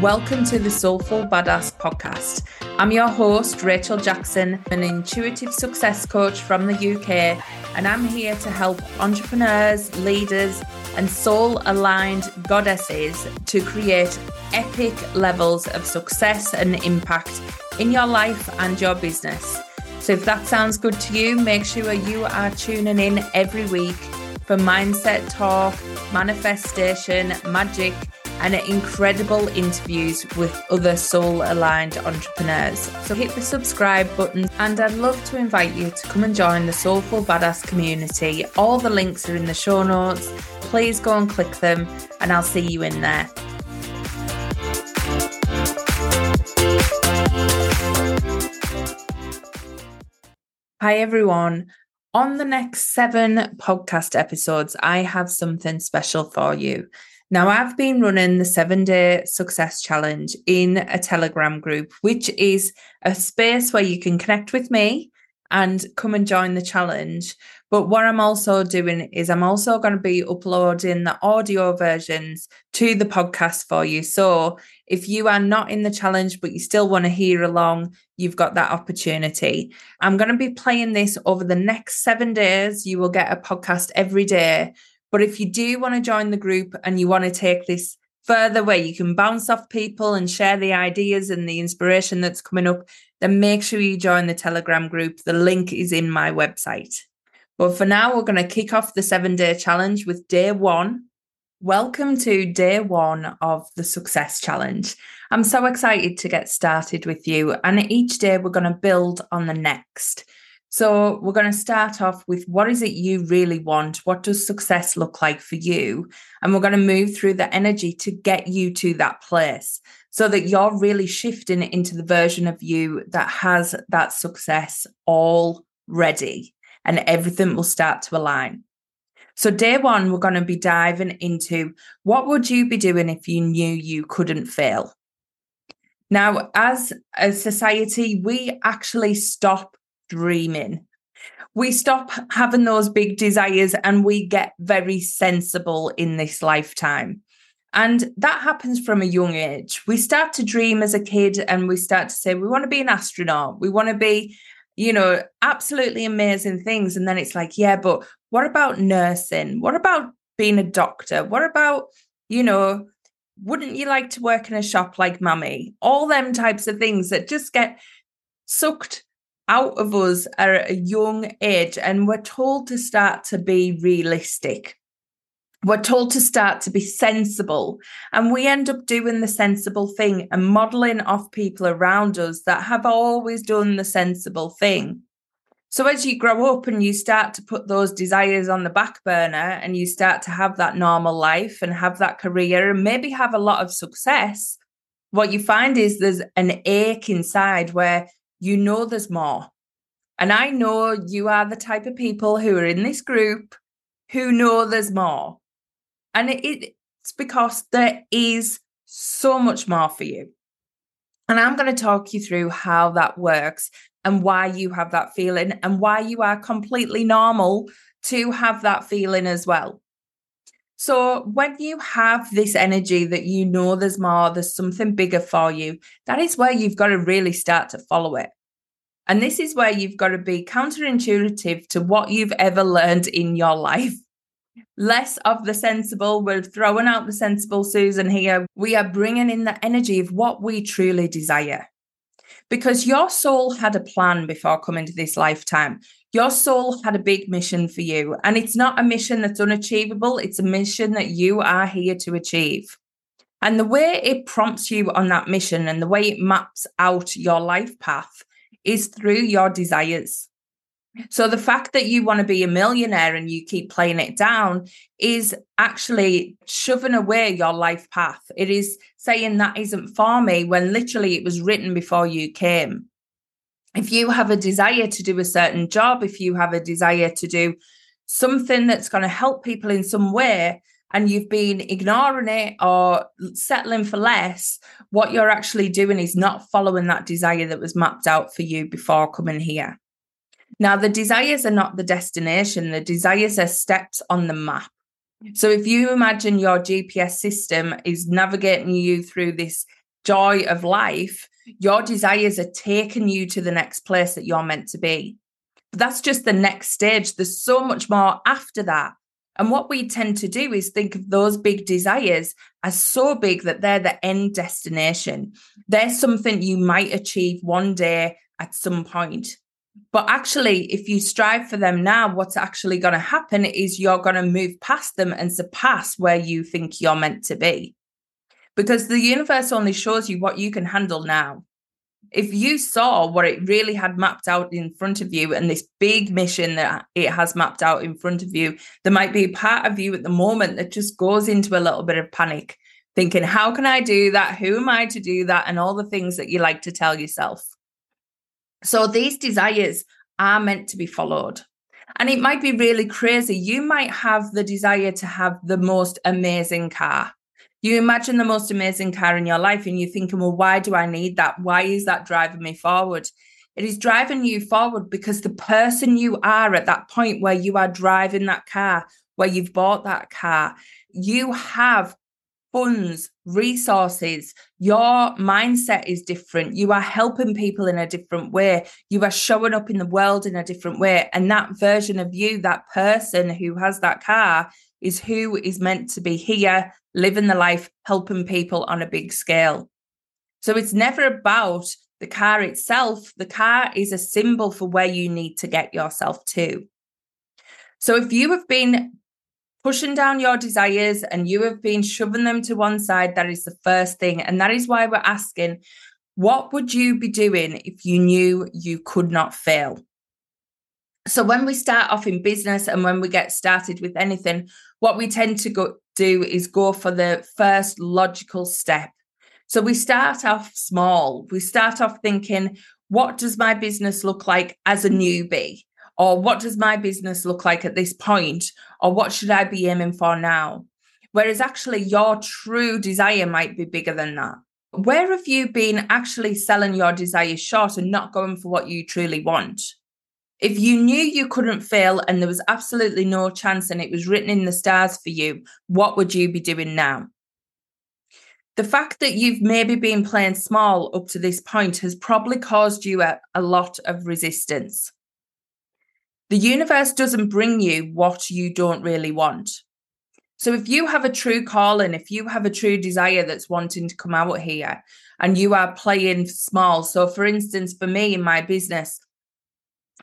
welcome to the Soulful Badass podcast. I'm your host, Rachel Jackson, an intuitive success coach from the UK, and I'm here to help entrepreneurs, leaders, and soul aligned goddesses to create epic levels of success and impact in your life and your business. So, if that sounds good to you, make sure you are tuning in every week for mindset talk, manifestation, magic, and incredible interviews with other soul aligned entrepreneurs. So hit the subscribe button, and I'd love to invite you to come and join the Soulful Badass community. All the links are in the show notes. Please go and click them, and I'll see you in there. Hi, everyone. On the next seven podcast episodes, I have something special for you. Now, I've been running the seven day success challenge in a Telegram group, which is a space where you can connect with me and come and join the challenge. But what I'm also doing is I'm also going to be uploading the audio versions to the podcast for you. So if you are not in the challenge, but you still want to hear along, you've got that opportunity. I'm going to be playing this over the next seven days. You will get a podcast every day but if you do want to join the group and you want to take this further where you can bounce off people and share the ideas and the inspiration that's coming up, then make sure you join the Telegram group. The link is in my website. But for now, we're going to kick off the seven day challenge with day one. Welcome to day one of the Success Challenge. I'm so excited to get started with you. And each day, we're going to build on the next. So, we're going to start off with what is it you really want? What does success look like for you? And we're going to move through the energy to get you to that place so that you're really shifting into the version of you that has that success already and everything will start to align. So, day one, we're going to be diving into what would you be doing if you knew you couldn't fail? Now, as a society, we actually stop dreaming. We stop having those big desires and we get very sensible in this lifetime. And that happens from a young age. We start to dream as a kid and we start to say, we want to be an astronaut. We want to be, you know, absolutely amazing things. And then it's like, yeah, but what about nursing? What about being a doctor? What about, you know, wouldn't you like to work in a shop like mummy? All them types of things that just get sucked out of us are at a young age and we're told to start to be realistic. We're told to start to be sensible, and we end up doing the sensible thing and modeling off people around us that have always done the sensible thing. So, as you grow up and you start to put those desires on the back burner and you start to have that normal life and have that career and maybe have a lot of success, what you find is there's an ache inside where you know there's more. And I know you are the type of people who are in this group who know there's more. And it, it's because there is so much more for you. And I'm going to talk you through how that works and why you have that feeling and why you are completely normal to have that feeling as well. So, when you have this energy that you know there's more, there's something bigger for you, that is where you've got to really start to follow it. And this is where you've got to be counterintuitive to what you've ever learned in your life. Less of the sensible. We're throwing out the sensible, Susan, here. We are bringing in the energy of what we truly desire. Because your soul had a plan before coming to this lifetime. Your soul had a big mission for you. And it's not a mission that's unachievable, it's a mission that you are here to achieve. And the way it prompts you on that mission and the way it maps out your life path is through your desires. So the fact that you want to be a millionaire and you keep playing it down is actually shoving away your life path. It is saying that isn't for me when literally it was written before you came if you have a desire to do a certain job, if you have a desire to do something that's going to help people in some way, and you've been ignoring it or settling for less, what you're actually doing is not following that desire that was mapped out for you before coming here. Now, the desires are not the destination, the desires are steps on the map. So, if you imagine your GPS system is navigating you through this joy of life, your desires are taking you to the next place that you're meant to be. But that's just the next stage. There's so much more after that. And what we tend to do is think of those big desires as so big that they're the end destination. They're something you might achieve one day at some point. But actually, if you strive for them now, what's actually going to happen is you're going to move past them and surpass where you think you're meant to be. Because the universe only shows you what you can handle now. If you saw what it really had mapped out in front of you and this big mission that it has mapped out in front of you, there might be a part of you at the moment that just goes into a little bit of panic, thinking, How can I do that? Who am I to do that? And all the things that you like to tell yourself. So these desires are meant to be followed. And it might be really crazy. You might have the desire to have the most amazing car. You imagine the most amazing car in your life and you're thinking, well, why do I need that? Why is that driving me forward? It is driving you forward because the person you are at that point where you are driving that car, where you've bought that car, you have funds, resources. Your mindset is different. You are helping people in a different way. You are showing up in the world in a different way. And that version of you, that person who has that car, is who is meant to be here, living the life, helping people on a big scale. So it's never about the car itself. The car is a symbol for where you need to get yourself to. So if you have been pushing down your desires and you have been shoving them to one side, that is the first thing. And that is why we're asking, what would you be doing if you knew you could not fail? So when we start off in business and when we get started with anything, what we tend to go do is go for the first logical step. So we start off small. We start off thinking, what does my business look like as a newbie? Or what does my business look like at this point? Or what should I be aiming for now? Whereas actually, your true desire might be bigger than that. Where have you been actually selling your desire short and not going for what you truly want? If you knew you couldn't fail and there was absolutely no chance and it was written in the stars for you, what would you be doing now? The fact that you've maybe been playing small up to this point has probably caused you a, a lot of resistance. The universe doesn't bring you what you don't really want. So if you have a true calling, if you have a true desire that's wanting to come out here and you are playing small. So for instance, for me in my business,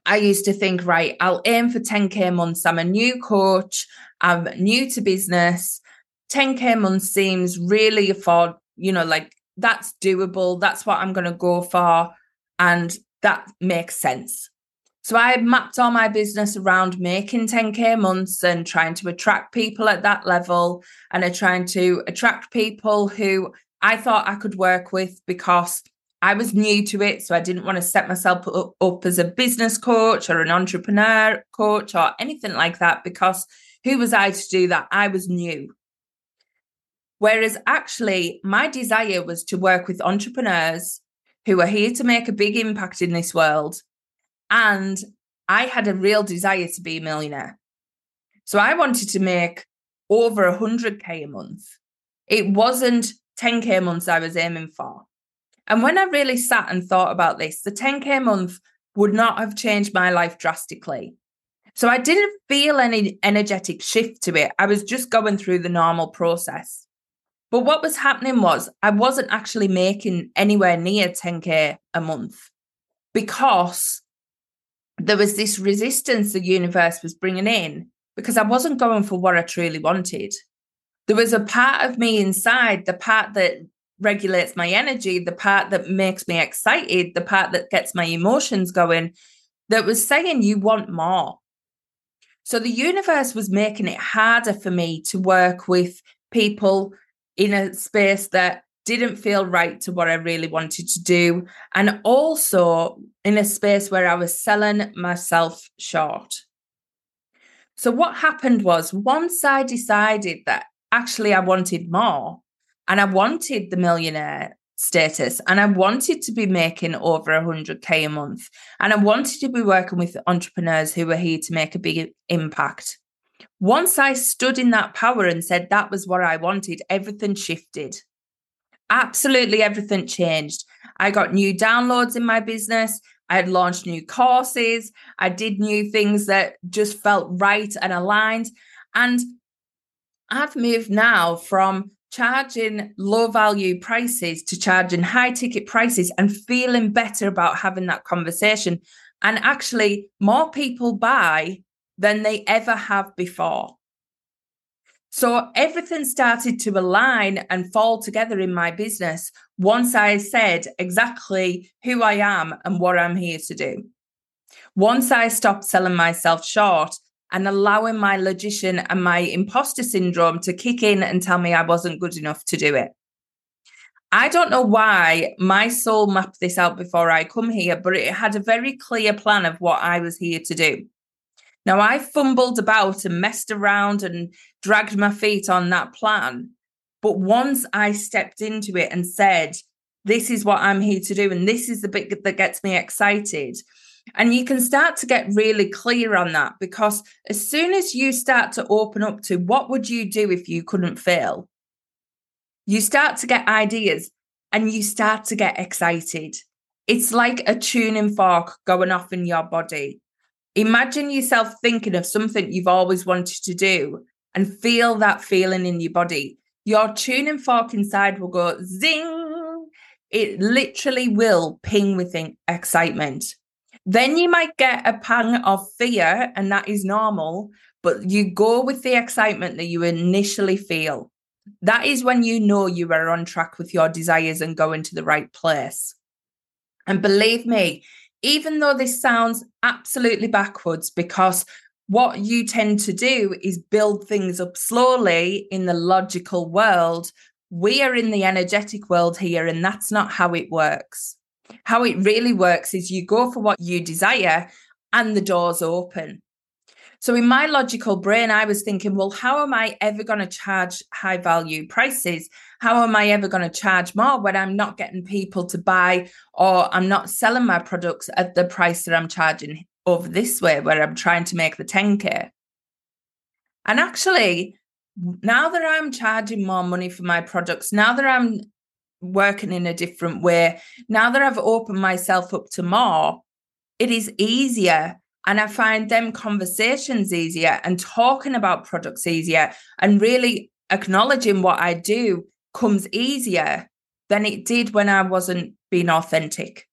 I used to think, right, I'll aim for 10K months. I'm a new coach. I'm new to business. 10K months seems really afford, you know, like that's doable. That's what I'm going to go for. And that makes sense. So I mapped all my business around making 10K months and trying to attract people at that level and trying to attract people who I thought I could work with because I was new to it. So I didn't want to set myself up, as a business coach or an entrepreneur coach or anything like that because who was I to do that? I was new. Whereas actually, my desire was to work with entrepreneurs who are here to make a big impact in this world and I had a real desire to be a millionaire. So I wanted to make over 100K a month. It wasn't 10K a month I was aiming for. And when I really sat and thought about this, the 10K month would not have changed my life drastically. So I didn't feel any energetic shift to it. I was just going through the normal process. But what was happening was I wasn't actually making anywhere near 10K a month because there was this resistance the universe was bringing in because I wasn't going for what I truly wanted. There was a part of me inside, the part that regulates my energy, the part that makes me excited, the part that gets my emotions going, that was saying, You want more. So the universe was making it harder for me to work with people in a space that didn't feel right to what I really wanted to do. And also in a space where I was selling myself short. So, what happened was once I decided that actually I wanted more and I wanted the millionaire status and I wanted to be making over 100K a month and I wanted to be working with entrepreneurs who were here to make a big impact. Once I stood in that power and said that was what I wanted, everything shifted absolutely everything changed. I got new downloads in my business. I had launched new courses. I did new things that just felt right and aligned. And I've moved now from charging low value prices to charging high ticket prices and feeling better about having that conversation. And actually, more people buy than they ever have before. So everything started to align and fall together in my business once I said exactly who I am and what I'm here to do. Once I stopped selling myself short and allowing my logician and my imposter syndrome to kick in and tell me I wasn't good enough to do it. I don't know why my soul mapped this out before I come here, but it had a very clear plan of what I was here to do. Now, I fumbled about and messed around and dragged my feet on that plan. But once I stepped into it and said, This is what I'm here to do, and this is the bit that gets me excited. And you can start to get really clear on that because as soon as you start to open up to what would you do if you couldn't fail, you start to get ideas and you start to get excited. It's like a tuning fork going off in your body. Imagine yourself thinking of something you've always wanted to do and feel that feeling in your body. Your tuning fork inside will go zing. It literally will ping with excitement. Then you might get a pang of fear, and that is normal, but you go with the excitement that you initially feel. That is when you know you are on track with your desires and going to the right place. And believe me, even though this sounds absolutely backwards, because what you tend to do is build things up slowly in the logical world. We are in the energetic world here, and that's not how it works. How it really works is you go for what you desire and the doors open. So, in my logical brain, I was thinking, well, how am I ever going to charge high value prices? How am I ever going to charge more when I'm not getting people to buy or I'm not selling my products at the price that I'm charging over this way, where I'm trying to make the 10K? And actually, now that I'm charging more money for my products, now that I'm working in a different way, now that I've opened myself up to more, it is easier and I find them conversations easier and talking about products easier and really acknowledging what I do comes easier than it did when I wasn't being authentic.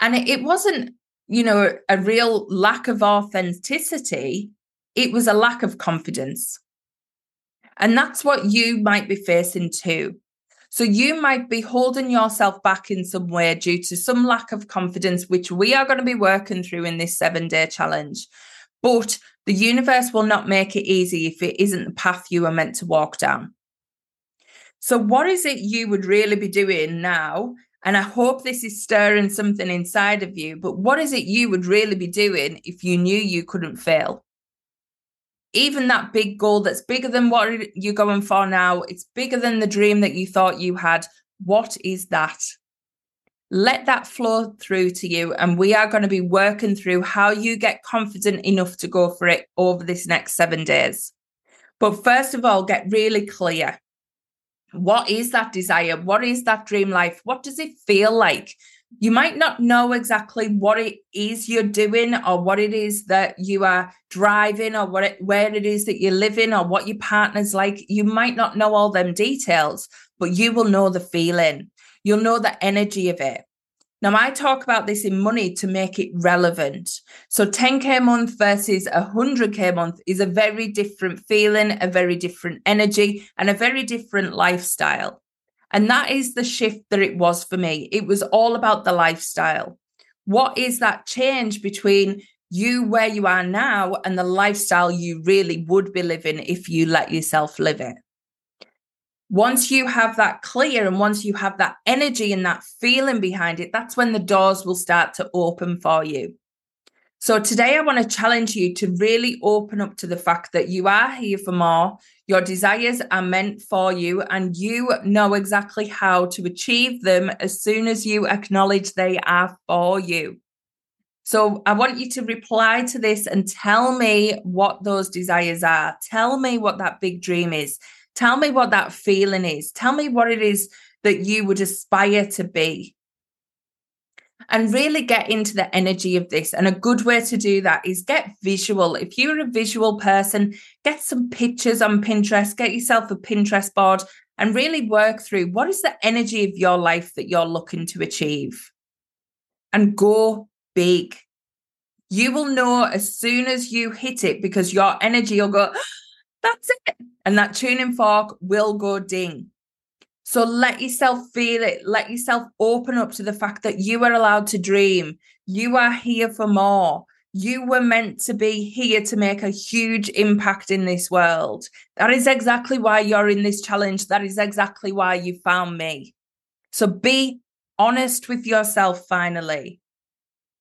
And it, wasn't, you know, a real lack of authenticity, it was a lack of confidence. And that's what you might be facing too. So you might be holding yourself back in some way due to some lack of confidence, which we are going to be working through in this seven day challenge. But the universe will not make it easy if it isn't the path you are meant to walk down. So, what is it you would really be doing now? And I hope this is stirring something inside of you. But what is it you would really be doing if you knew you couldn't fail? Even that big goal that's bigger than what you're going for now, it's bigger than the dream that you thought you had. What is that? Let that flow through to you. And we are going to be working through how you get confident enough to go for it over this next seven days. But first of all, get really clear. What is that desire? What is that dream life? What does it feel like? You might not know exactly what it is you're doing or what it is that you are driving or what it, where it is that you're living or what your partner's like. You might not know all them details but you will know the feeling. You'll know the energy of it. Now i talk about this in money to make it relevant. So 10k a month versus 100k a month is a very different feeling a very different energy and a very different lifestyle and that is the shift that it was for me. It was all about the lifestyle. What is that change between you where you are now and the lifestyle you really would be living if you let yourself live it? Once you have that clear and once you have that energy and that feeling behind it, that's when the doors will start to open for you. So today I want to challenge you to really open up to the fact that you are here for more. Your desires are meant for you and you know exactly how to achieve them as soon as you acknowledge they are for you. So I want you to reply to this and tell me what those desires are. Tell me what that big dream is. Tell me what that feeling is. Tell me what it is that you would aspire to be. And really get into the energy of this. And a good way to do that is get visual. If you're a visual person, get some pictures on Pinterest, get yourself a Pinterest board, and really work through what is the energy of your life that you're looking to achieve. And go big. You will know as soon as you hit it because your energy will go, that's it. And that tuning fork will go ding. So let yourself feel it. Let yourself open up to the fact that you are allowed to dream. You are here for more. You were meant to be here to make a huge impact in this world. That is exactly why you're in this challenge. That is exactly why you found me. So be honest with yourself finally.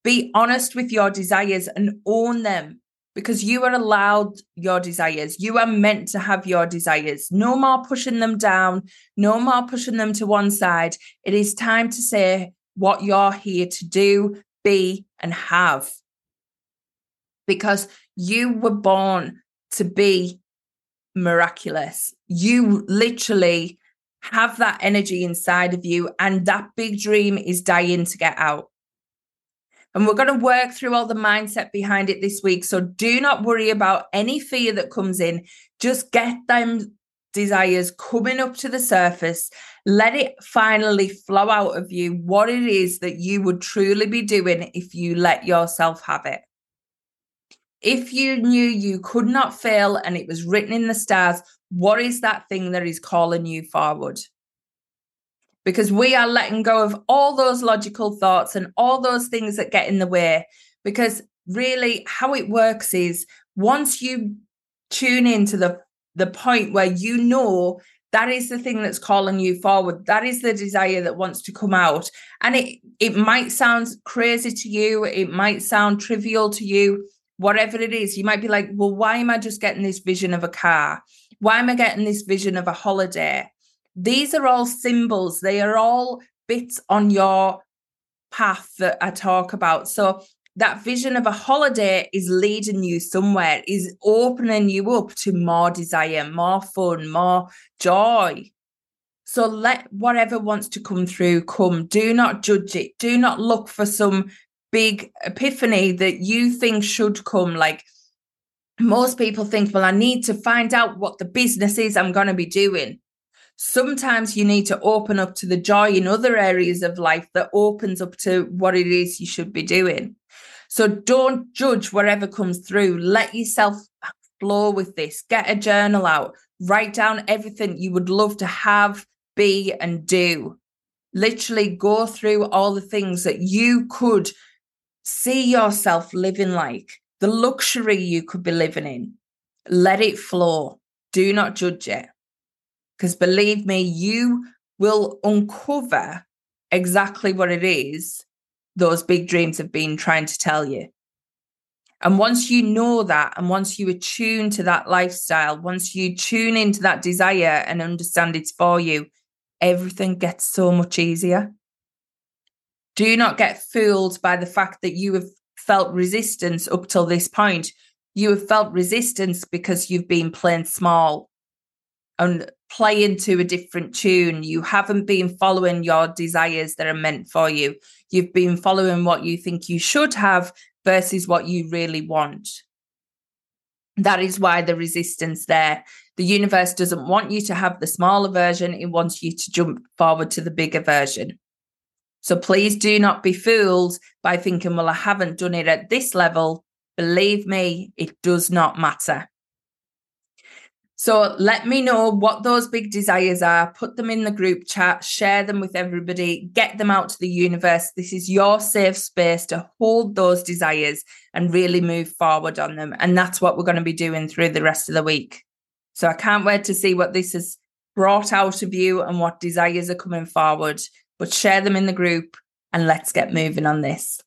Be honest with your desires and own them because you are allowed your desires. You are meant to have your desires. No more pushing them down, no more pushing them to one side. It is time to say what you're here to do, be, and have. Because you were born to be miraculous. You literally have that energy inside of you, and that big dream is dying to get out. And we're going to work through all the mindset behind it this week. So do not worry about any fear that comes in. Just get them desires coming up to the surface. Let it finally flow out of you what it is that you would truly be doing if you let yourself have it. If you knew you could not fail and it was written in the stars, what is that thing that is calling you forward? Because we are letting go of all those logical thoughts and all those things that get in the way. Because really, how it works is once you tune into the the point where you know that is the thing that's calling you forward that is the desire that wants to come out and it it might sound crazy to you it might sound trivial to you whatever it is you might be like well why am i just getting this vision of a car why am i getting this vision of a holiday these are all symbols, they are all bits on your path that I talk about. So that vision of a holiday is leading you somewhere, is opening you up to more desire, more fun, more joy. So let whatever wants to come through come. Do not judge it. Do not look for some big epiphany that you think should come. Like most people think, well, I need to find out what the business is I'm going to be doing. Sometimes you need to open up to the joy in other areas of life that opens up to what it is you should be doing. So don't judge whatever comes through. Let yourself flow with this. Get a journal out. Write down everything you would love to have, be, and do. Literally go through all the things that you could see yourself living like, the luxury you could be living in. Let it flow. Do not judge it. Because believe me, you will uncover exactly what it is those big dreams have been trying to tell you. And once you know that, and once you attune to that lifestyle, once you tune into that desire and understand it's for you, everything gets so much easier. Do not get fooled by the fact that you have felt resistance up till this point. You have felt resistance because you've been playing small and playing to a different tune. You haven't been following your desires that are meant for you. You've been following what you think you should have versus what you really want. That is why the resistance there. The universe doesn't want you to have the smaller version, it wants you to jump forward to the bigger version. So please do not be fooled by thinking, well, I haven't done it at this level. Believe me, it does not matter. So let me know what those big desires are, put them in the group chat, share them with everybody, get them out to the universe. This is your safe space to hold those desires and really move forward on them. And that's what we're going to be doing through the rest of the week. So I can't wait to see what this has brought out of you and what desires are coming forward. But share them in the group and let's get moving on this.